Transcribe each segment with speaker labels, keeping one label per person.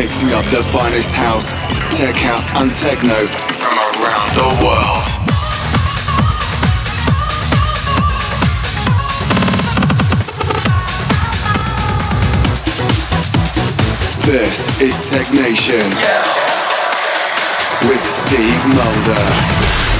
Speaker 1: mixing up the finest house, tech house, and techno from around the world. This is Technation with Steve Mulder.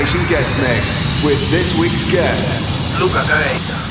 Speaker 1: Nation Guest Mix with this week's guest,
Speaker 2: Luca Gaeta.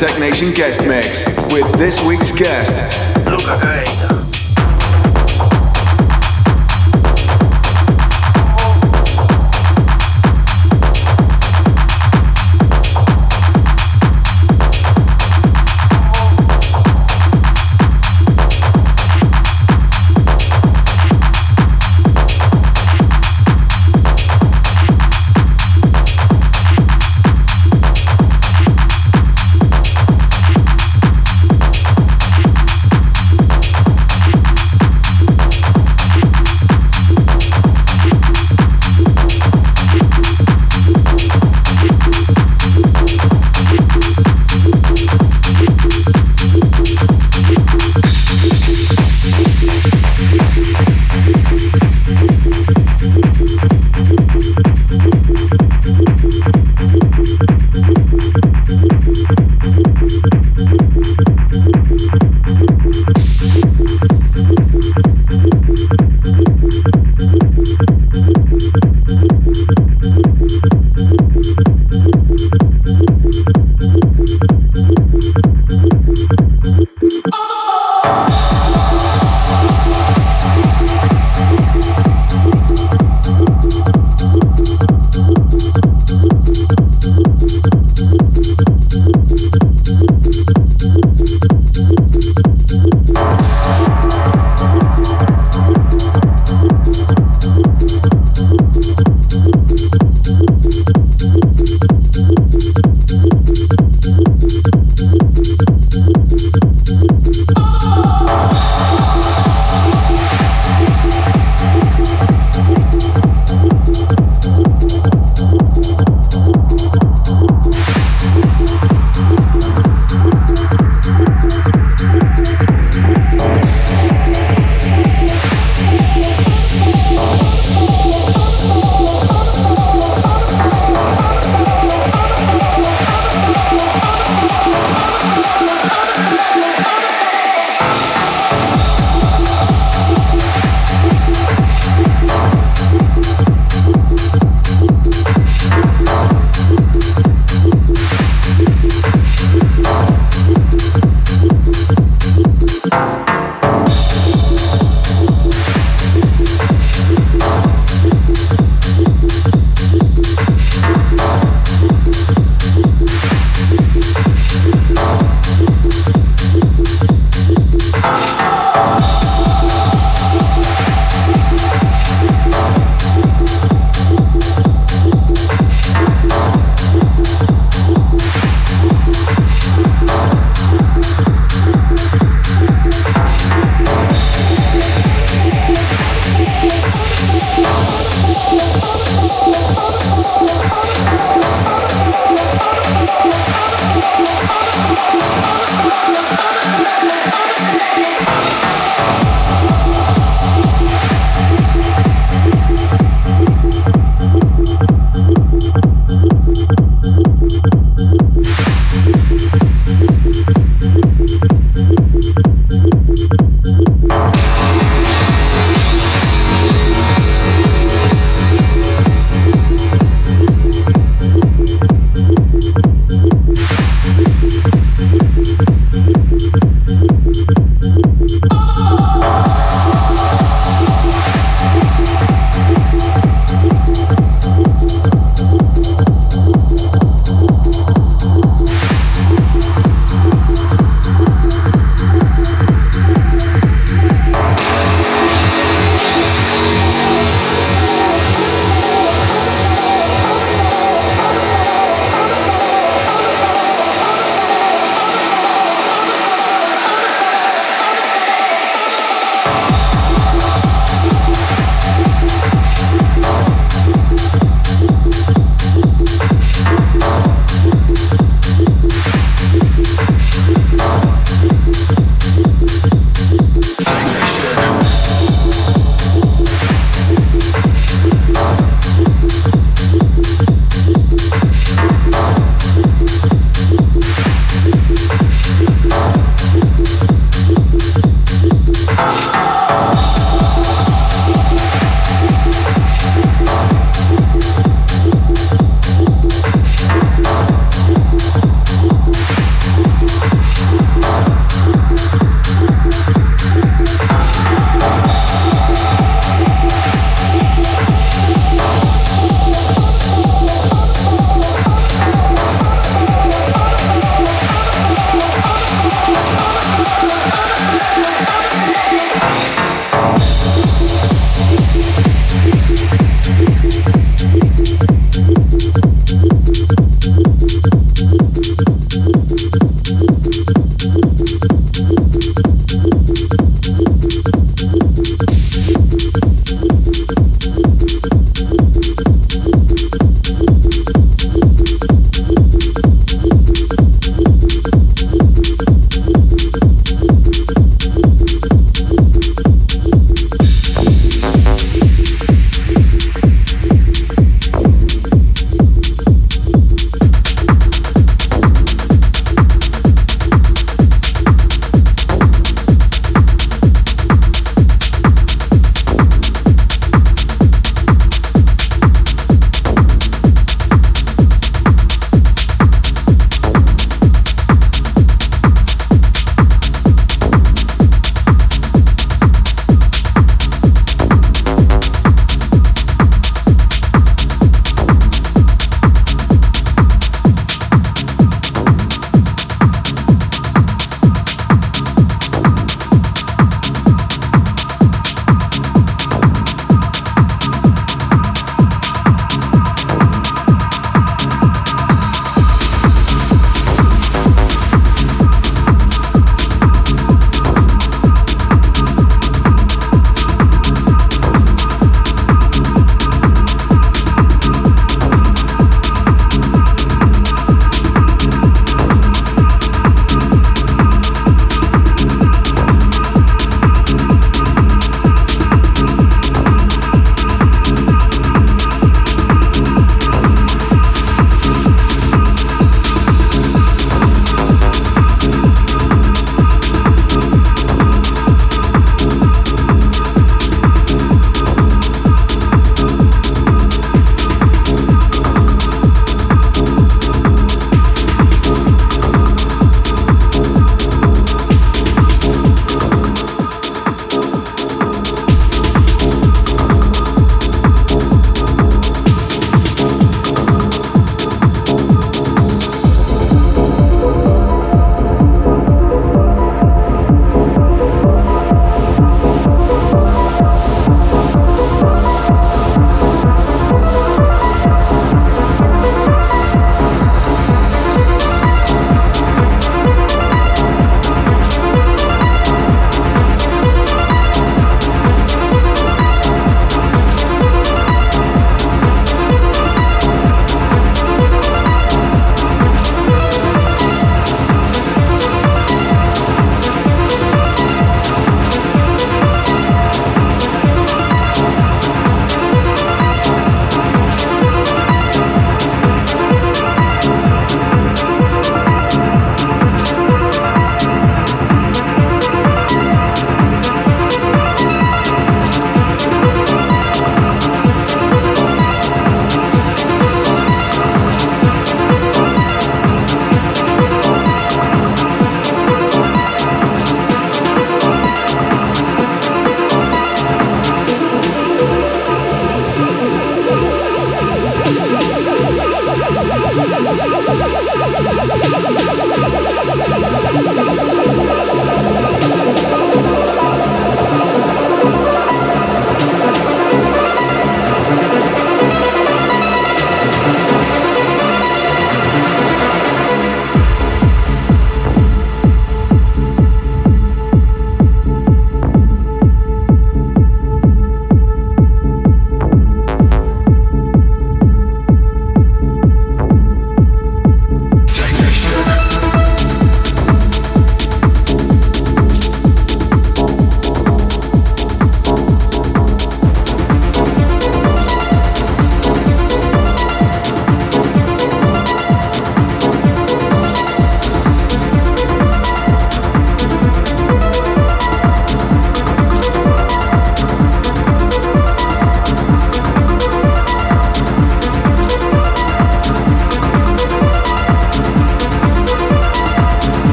Speaker 1: Technation guest mix with this week's guest,
Speaker 2: Luca Gaeta.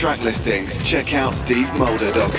Speaker 1: Track listings, check out stevemulder.com.